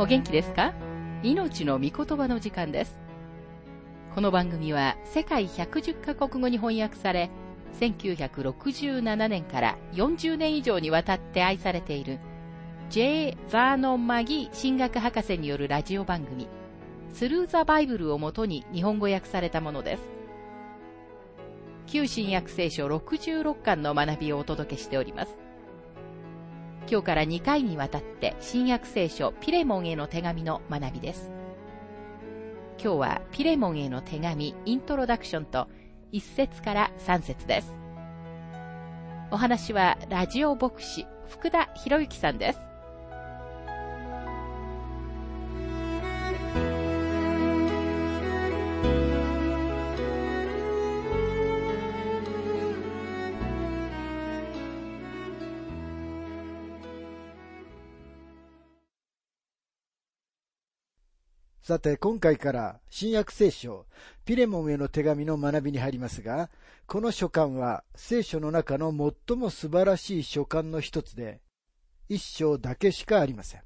お元気ですか？命の御言葉の時間です。この番組は世界110カ国語に翻訳され、1967年から40年以上にわたって愛されている J. ザーノン・マギー神学博士によるラジオ番組、スルー・ザ・バイブルをもとに日本語訳されたものです。旧新約聖書66巻の学びをお届けしております。今日から2回にわたって新約聖書ピレモンへの手紙の学びです。今日はピレモンへの手紙イントロダクションと1節から3節です。お話はラジオ牧師福田博之さんです。さて、今回から新約聖書、ピレモンへの手紙の学びに入りますが、この書簡は聖書の中の最も素晴らしい書簡の一つで、一章だけしかありません。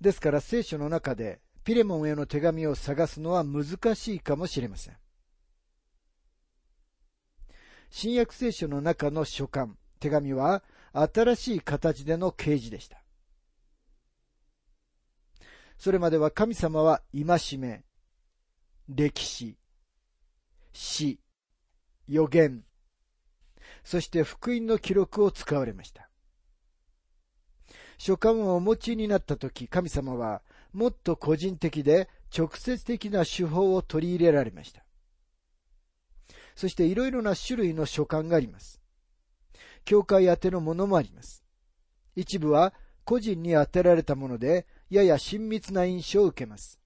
ですから聖書の中でピレモンへの手紙を探すのは難しいかもしれません。新約聖書の中の書簡、手紙は新しい形での啓示でした。それまでは神様は戒め、歴史、死、予言、そして福音の記録を使われました。書簡をお持ちになった時、神様はもっと個人的で直接的な手法を取り入れられました。そしていろいろな種類の書簡があります。教会宛てのものもあります。一部は個人に当てられたもので、やや親密な印象を受けます。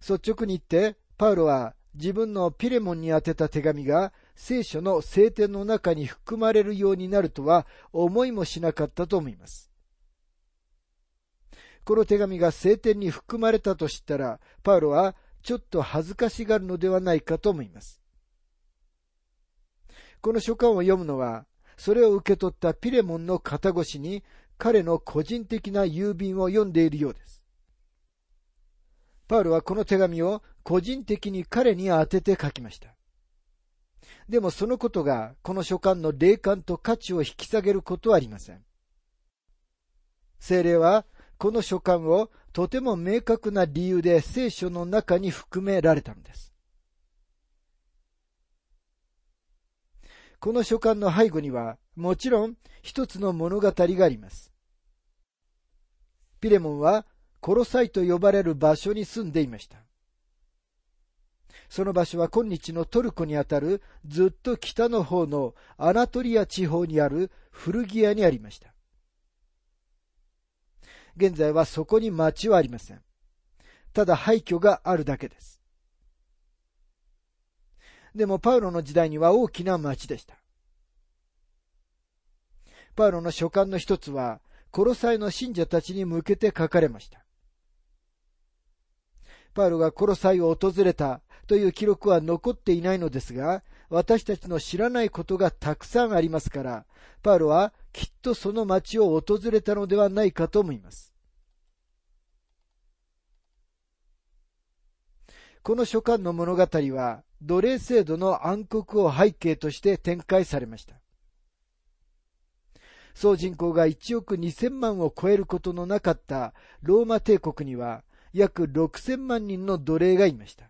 率直に言って、パウロは自分のピレモンに宛てた手紙が聖書の聖典の中に含まれるようになるとは思いもしなかったと思います。この手紙が聖典に含まれたと知ったら、パウロはちょっと恥ずかしがるのではないかと思います。この書簡を読むのは、それを受け取ったピレモンの肩越しに彼の個人的な郵便を読んでいるようです。パウルはこの手紙を個人的に彼に宛てて書きました。でもそのことがこの書簡の霊感と価値を引き下げることはありません。精霊はこの書簡をとても明確な理由で聖書の中に含められたのです。この書簡の背後にはもちろん一つの物語があります。ピレモンはコロサイと呼ばれる場所に住んでいました。その場所は今日のトルコにあたるずっと北の方のアナトリア地方にある古着屋にありました。現在はそこに町はありません。ただ廃墟があるだけです。でもパウロの時代には大きな町でした。パウロの書簡の一つは、コロサイの信者たちに向けて書かれました。パウロがコロサイを訪れたという記録は残っていないのですが、私たちの知らないことがたくさんありますから、パウロはきっとその町を訪れたのではないかと思います。この書簡の物語は、奴隷制度の暗黒を背景として展開されました。総人口が1億2000万を超えることのなかったローマ帝国には約6000万人の奴隷がいました。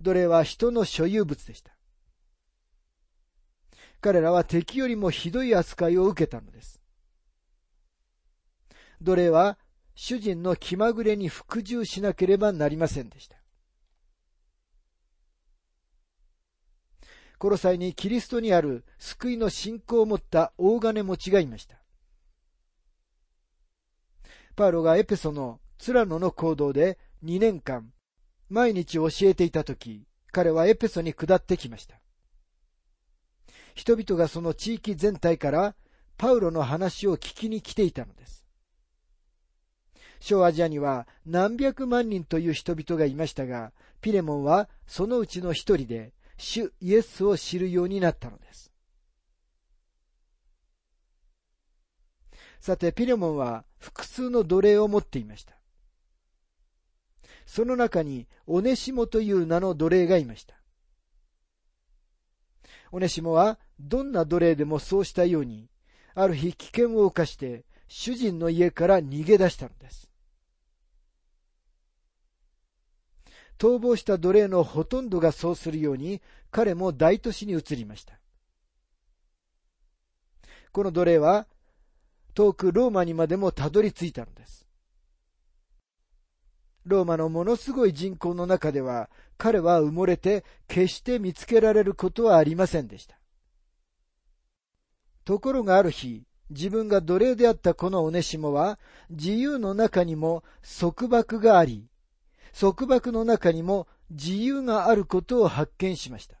奴隷は人の所有物でした。彼らは敵よりもひどい扱いを受けたのです。奴隷は主人の気まぐれに服従しなければなりませんでした。この際にキリストにある救いの信仰を持った大金持ちがいました。パウロがエペソのツラノの行動で2年間、毎日教えていたとき、彼はエペソに下ってきました。人々がその地域全体からパウロの話を聞きに来ていたのです。小アジアには何百万人という人々がいましたが、ピレモンはそのうちの一人で、主イエスを知るようになったのです。さて、ピレモンは複数の奴隷を持っていました。その中に、オネシモという名の奴隷がいました。オネシモは、どんな奴隷でもそうしたように、ある日危険を冒して、主人の家から逃げ出したのです。逃亡した奴隷のほとんどがそうするように、彼も大都市に移りました。この奴隷は、遠くローマにまでもたどり着いたのです。ローマのものすごい人口の中では、彼は埋もれて決して見つけられることはありませんでした。ところがある日、自分が奴隷であったこのオネシモは、自由の中にも束縛があり、束縛の中にも自由があることを発見しました。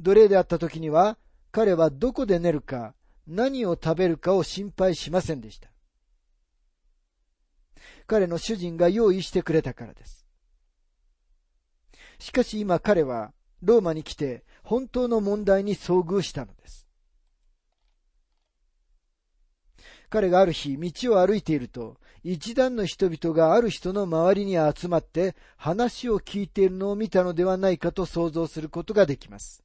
奴隷であった時には、彼はどこで寝るか、何を食べるかを心配しませんでした。彼の主人が用意してくれたからです。しかし今彼はローマに来て本当の問題に遭遇したのです。彼がある日道を歩いていると、一団の人々がある人の周りに集まって話を聞いているのを見たのではないかと想像することができます。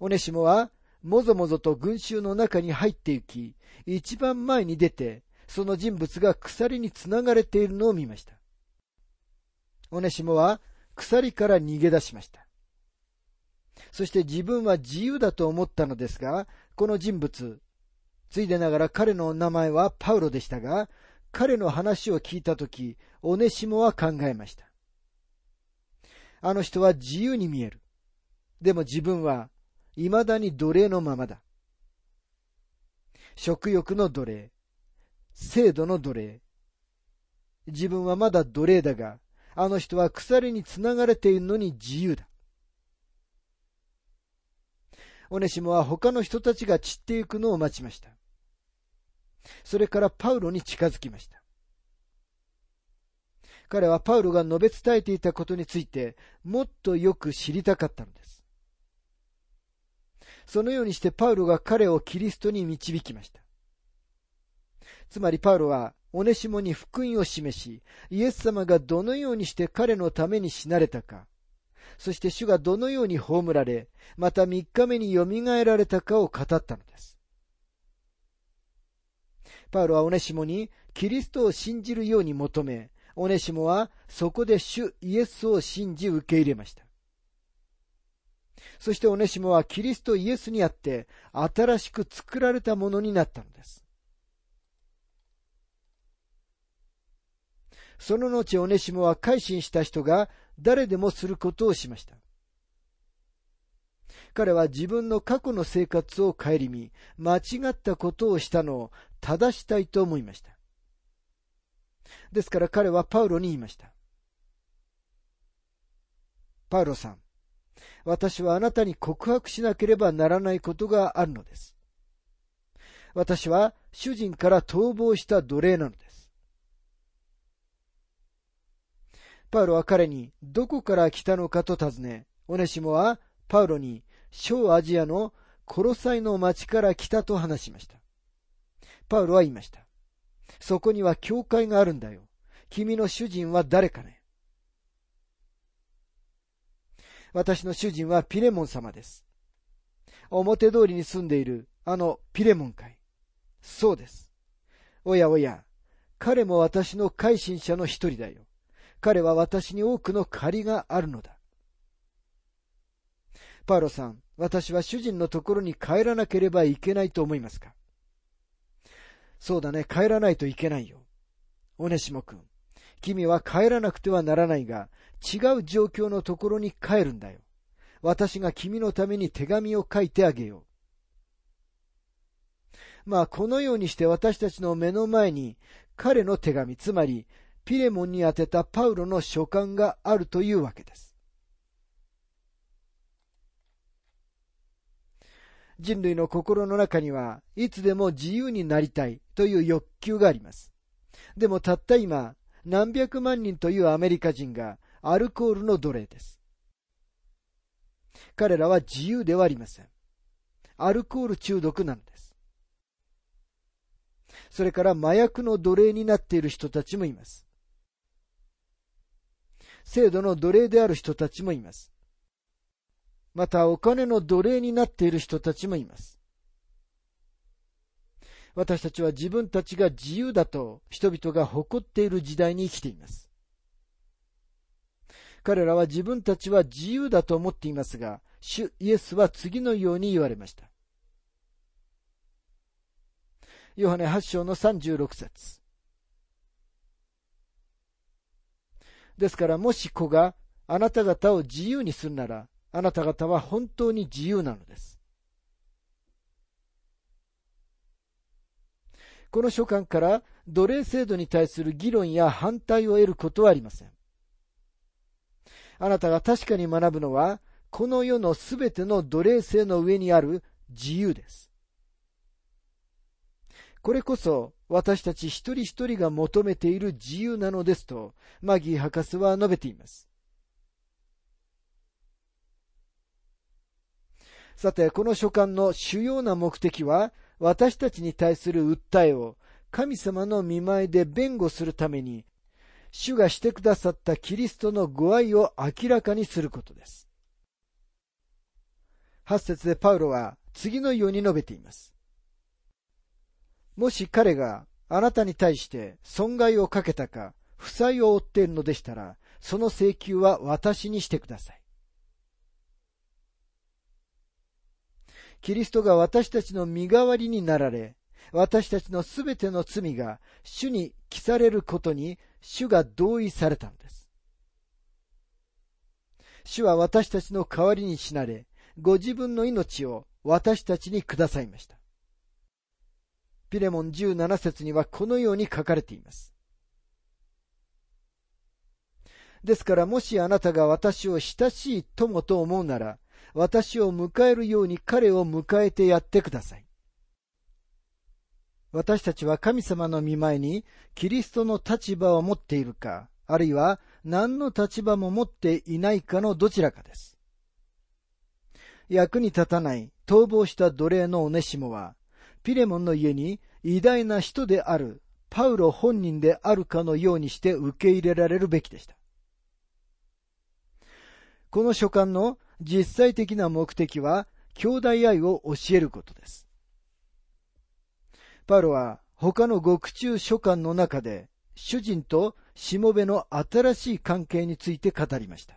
オネシモは、もぞもぞと群衆の中に入って行き、一番前に出て、その人物が鎖につながれているのを見ました。オネシモは鎖から逃げ出しました。そして自分は自由だと思ったのですが、この人物、ついでながら彼の名前はパウロでしたが、彼の話を聞いたとき、オネシモは考えました。あの人は自由に見える。でも自分は未だに奴隷のままだ。食欲の奴隷、制度の奴隷。自分はまだ奴隷だが、あの人は鎖につながれているのに自由だ。オネシモは他の人たちが散っていくのを待ちました。それからパウロに近づきました。彼はパウロが述べ伝えていたことについてもっとよく知りたかったのです。そのようにしてパウロが彼をキリストに導きました。つまりパウロは、オネシモに福音を示し、イエス様がどのようにして彼のために死なれたか、そして主がどのように葬られ、また三日目によみがえられたかを語ったのです。パウロはオネシモにキリストを信じるように求め、オネシモはそこで主イエスを信じ受け入れました。そしてオネシモはキリストイエスにあって新しく作られたものになったのです。その後オネシモは改心した人が誰でもすることをしました。彼は自分の過去の生活を顧み、間違ったことをしたのを正したいと思いました。ですから彼はパウロに言いました。パウロさん、私はあなたに告白しなければならないことがあるのです。私は主人から逃亡した奴隷なのです。パウロは彼にどこから来たのかと尋ね、オネシモはパウロに小アジアのコロサイの町から来たと話しました。パウロは言いました。そこには教会があるんだよ。君の主人は誰かね私の主人はピレモン様です。表通りに住んでいるあのピレモン会。そうです。おやおや、彼も私の改心者の一人だよ。彼は私に多くの借りがあるのだ。パウロさん、私は主人のところに帰らなければいけないと思いますか？そうだね、帰らないといけないよ。オネシモ君、君は帰らなくてはならないが、違う状況のところに帰るんだよ。私が君のために手紙を書いてあげよう。まあ、このようにして私たちの目の前に彼の手紙、つまりピレモンに宛てたパウロの書簡があるというわけです。人類の心の中にはいつでも自由になりたいという欲求があります。でもたった今、何百万人というアメリカ人がアルコールの奴隷です。彼らは自由ではありません。アルコール中毒なのです。それから麻薬の奴隷になっている人たちもいます。制度の奴隷である人たちもいます。またお金の奴隷になっている人たちもいます。私たちは自分たちが自由だと人々が誇っている時代に生きています。彼らは自分たちは自由だと思っていますが、主イエスは次のように言われました。ヨハネ8章の36節ですからもし子があなた方を自由にするなら、あなた方は本当に自由なのです。この書簡から奴隷制度に対する議論や反対を得ることはありません。あなたが確かに学ぶのは、この世のすべての奴隷制の上にある自由です。これこそ私たち一人一人が求めている自由なのですと、マギー博士は述べています。さて、この書簡の主要な目的は、私たちに対する訴えを神様の見舞いで弁護するために、主がしてくださったキリストのご愛を明らかにすることです。八節でパウロは次のように述べています。もし彼があなたに対して損害をかけたか、負債を負っているのでしたら、その請求は私にしてください。キリストが私たちの身代わりになられ、私たちのすべての罪が主に記されることに主が同意されたのです。主は私たちの代わりに死なれ、ご自分の命を私たちにくださいました。ピレモン17節にはこのように書かれています。ですからもしあなたが私を親しい友と思うなら、私を迎えるように彼を迎えてやってください。私たちは神様の見前にキリストの立場を持っているか、あるいは何の立場も持っていないかのどちらかです。役に立たない逃亡した奴隷のオネシモは、ピレモンの家に偉大な人であるパウロ本人であるかのようにして受け入れられるべきでした。この書簡の実際的な目的は、兄弟愛を教えることです。パウロは他の獄中書簡の中で、主人としもべの新しい関係について語りました。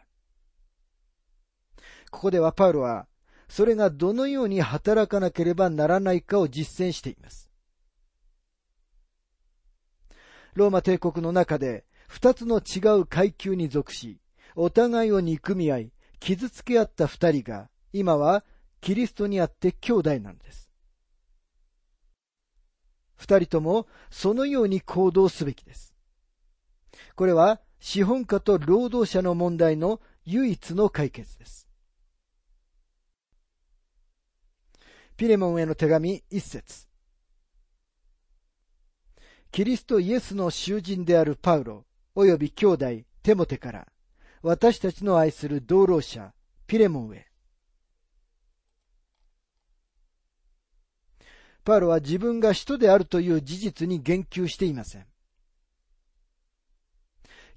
ここではパウロは、それがどのように働かなければならないかを実践しています。ローマ帝国の中で二つの違う階級に属し、お互いを憎み合い、傷つけ合った二人が、今はキリストにあって兄弟なんです。二人ともそのように行動すべきです。これは資本家と労働者の問題の唯一の解決です。ピレモンへの手紙一節キリストイエスの囚人であるパウロ、及び兄弟テモテから、私たちの愛する道路者、ピレモンへ。パウロは自分が使徒であるという事実に言及していません。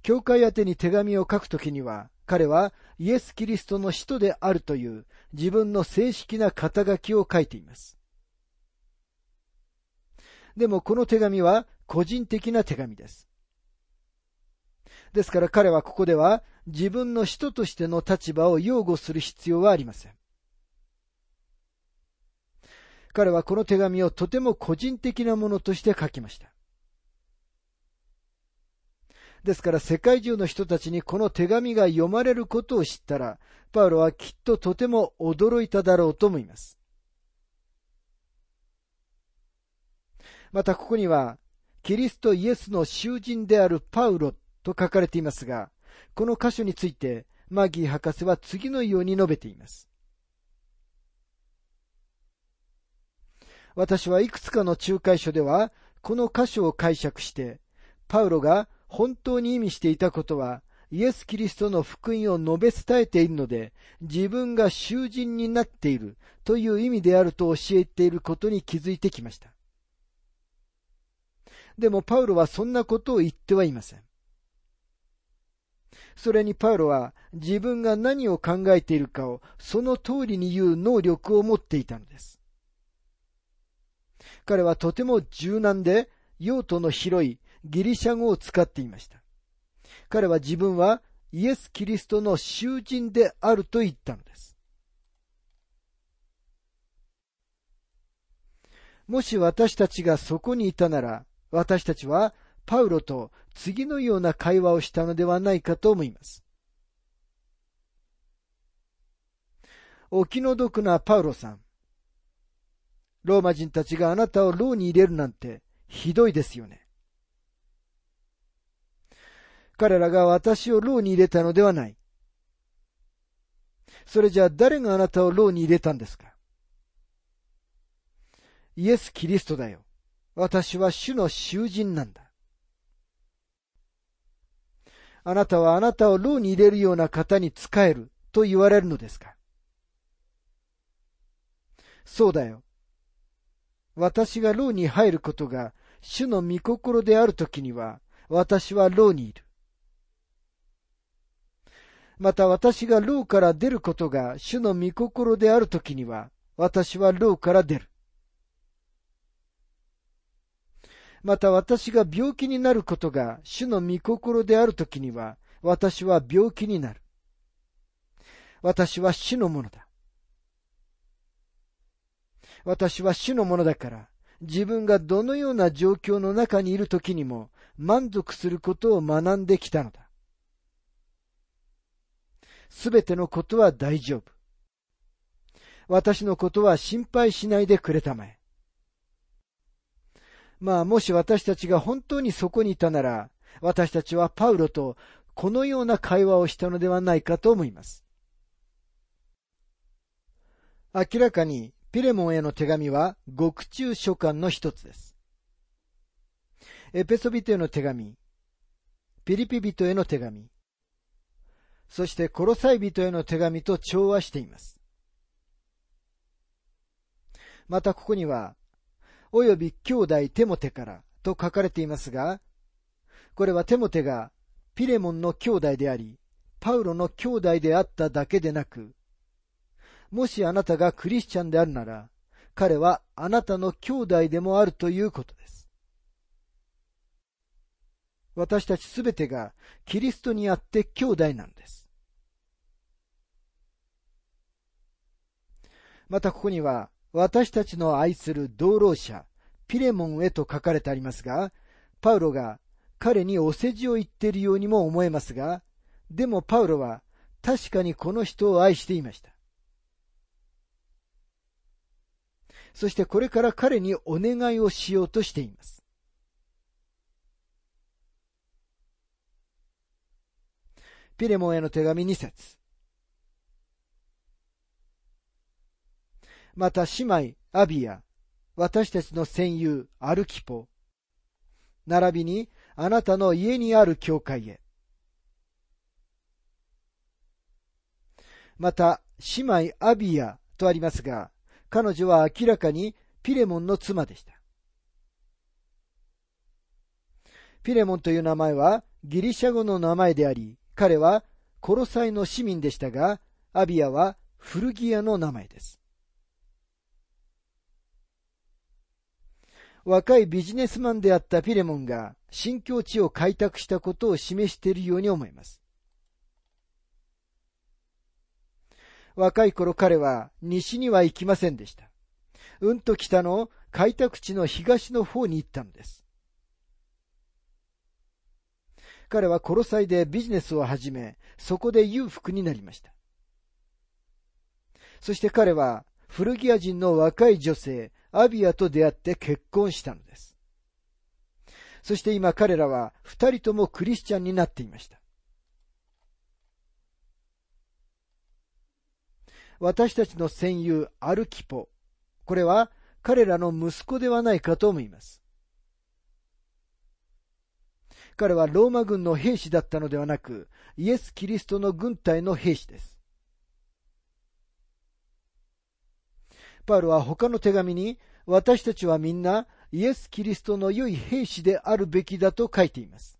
教会宛に手紙を書くときには、彼はイエス・キリストの使徒であるという自分の正式な肩書きを書いています。でもこの手紙は個人的な手紙です。ですから彼はここでは自分の人としての立場を擁護する必要はありません。彼はこの手紙をとても個人的なものとして書きました。ですから世界中の人たちにこの手紙が読まれることを知ったら、パウロはきっととても驚いただろうと思います。またここには、キリストイエスの囚人であるパウロと書かれていますが、この箇所についてマギー博士は次のように述べています。私はいくつかの仲介書では、この箇所を解釈して、パウロが本当に意味していたことは、イエス・キリストの福音を述べ伝えているので、自分が囚人になっているという意味であると教えていることに気づいてきました。でもパウロはそんなことを言ってはいません。それにパウロは自分が何を考えているかをその通りに言う能力を持っていたのです。彼はとても柔軟で用途の広いギリシャ語を使っていました。彼は自分はイエス・キリストの囚人であると言ったのです。もし私たちがそこにいたなら、私たちはパウロと次のような会話をしたのではないかと思います。お気の毒なパウロさん。ローマ人たちがあなたを牢に入れるなんてひどいですよね。彼らが私を牢に入れたのではない。それじゃあ誰があなたを牢に入れたんですか？イエス・キリストだよ。私は主の囚人なんだ。あなたはあなたを牢に入れるような方に仕えると言われるのですか？そうだよ。私が牢に入ることが主の御心であるときには、私は牢にいる。また私が牢から出ることが主の御心であるときには、私は牢から出る。また私が病気になることが主の御心であるときには、私は病気になる。私は主のものだ。私は主のものだから、自分がどのような状況の中にいるときにも満足することを学んできたのだ。すべてのことは大丈夫。私のことは心配しないでくれたまえ。まあ、もし私たちが本当にそこにいたなら、私たちはパウロとこのような会話をしたのではないかと思います。明らかにピレモンへの手紙は獄中書簡の一つです。エペソビトへの手紙、ピリピ人への手紙、そしてコロサイ人への手紙と調和しています。またここには、および兄弟テモテからと書かれていますが、これはテモテがピレモンの兄弟であり、パウロの兄弟であっただけでなく、もしあなたがクリスチャンであるなら、彼はあなたの兄弟でもあるということです。私たちすべてがキリストにあって兄弟なんです。またここには、私たちの愛する道路者、ピレモンへと書かれてありますが、パウロが彼にお世辞を言っているようにも思えますが、でもパウロは確かにこの人を愛していました。そしてこれから彼にお願いをしようとしています。ピレモンへの手紙2節また姉妹アビア、私たちの戦友アルキポ、並びにあなたの家にある教会へ。また、姉妹アビアとありますが、彼女は明らかにピレモンの妻でした。ピレモンという名前はギリシャ語の名前であり、彼はコロサイの市民でしたが、アビアは古着屋の名前です。若いビジネスマンであったピレモンが新境地を開拓したことを示しているように思います。若い頃彼は西には行きませんでした。うんと北の開拓地の東の方に行ったのです。彼はコロサイでビジネスを始め、そこで裕福になりました。そして彼は古着屋人の若い女性、アビアと出会って結婚したのです。そして今彼らは二人ともクリスチャンになっていました。私たちの戦友アルキポ。これは彼らの息子ではないかと思います。彼はローマ軍の兵士だったのではなく、イエス・キリストの軍隊の兵士です。パウロは他の手紙に、私たちはみんなイエス・キリストの良い兵士であるべきだと書いています。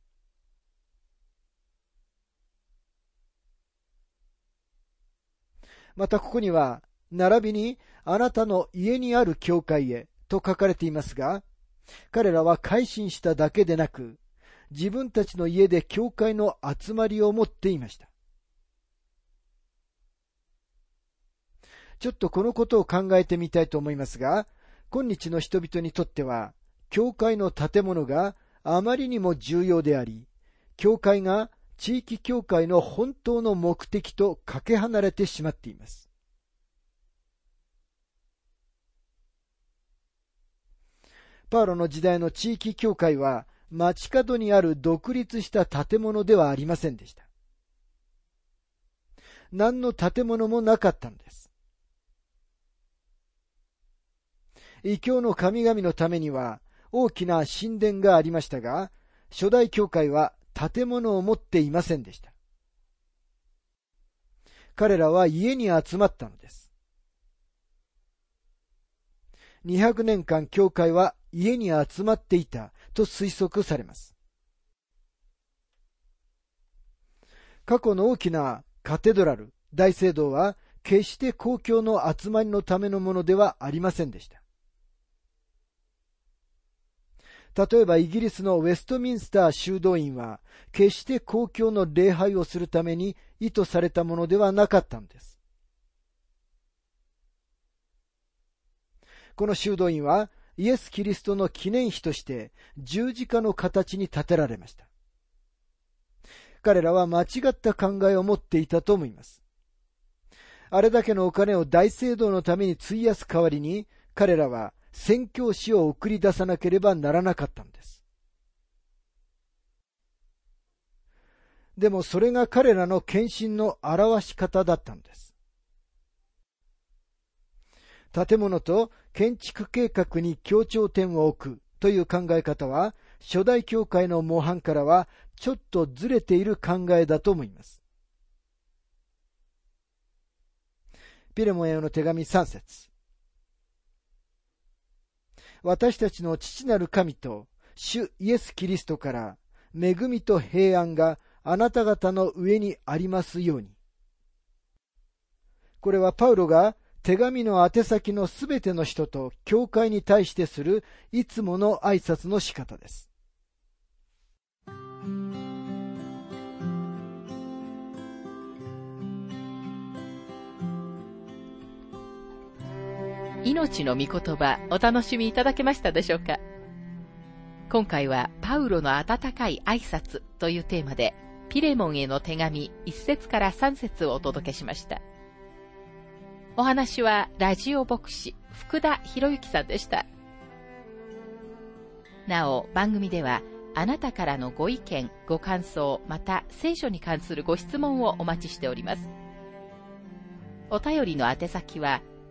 またここには、並びにあなたの家にある教会へと書かれていますが、彼らは改心しただけでなく、自分たちの家で教会の集まりを持っていました。ちょっとこのことを考えてみたいと思いますが、今日の人々にとっては、教会の建物があまりにも重要であり、教会が地域教会の本当の目的とかけ離れてしまっています。パウロの時代の地域教会は街角にある独立した建物ではありませんでした。何の建物もなかったんです。異教の神々のためには大きな神殿がありましたが、初代教会は建物を持っていませんでした。彼らは家に集まったのです。200年間教会は家に集まっていたと推測されます。過去の大きなカテドラル、大聖堂は決して公共の集まりのためのものではありませんでした。例えばイギリスのウェストミンスター修道院は決して公共の礼拝をするために意図されたものではなかったんです。この修道院はイエス・キリストの記念碑として十字架の形に建てられました。彼らは間違った考えを持っていたと思います。あれだけのお金を大聖堂のために費やす代わりに、彼らは宣教師を送り出さなければならなかったのです。でもそれが彼らの献身の表し方だったのです。建物と建築計画に協調点を置くという考え方は、初代教会の模範からはちょっとずれている考えだと思います。ピレモンへの手紙3節私たちの父なる神と主イエス・キリストから恵みと平安があなた方の上にありますように。これはパウロが手紙の宛先のすべての人と教会に対してするいつもの挨拶の仕方です。命の御言葉お楽しみいただけましたでしょうか？今回はパウロの温かい挨拶というテーマでピレモンへの手紙1節から3節をお届けしました。お話はラジオ牧師福田博之さんでした。なお、番組ではあなたからのご意見、ご感想、また聖書に関するご質問をお待ちしております。お便りの宛先は、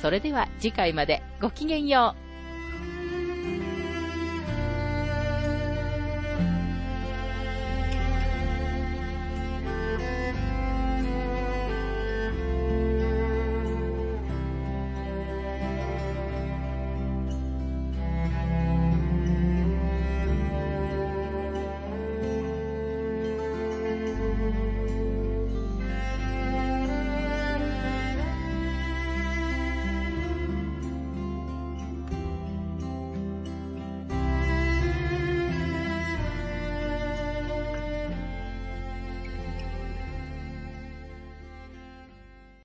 それでは次回までごきげんよう。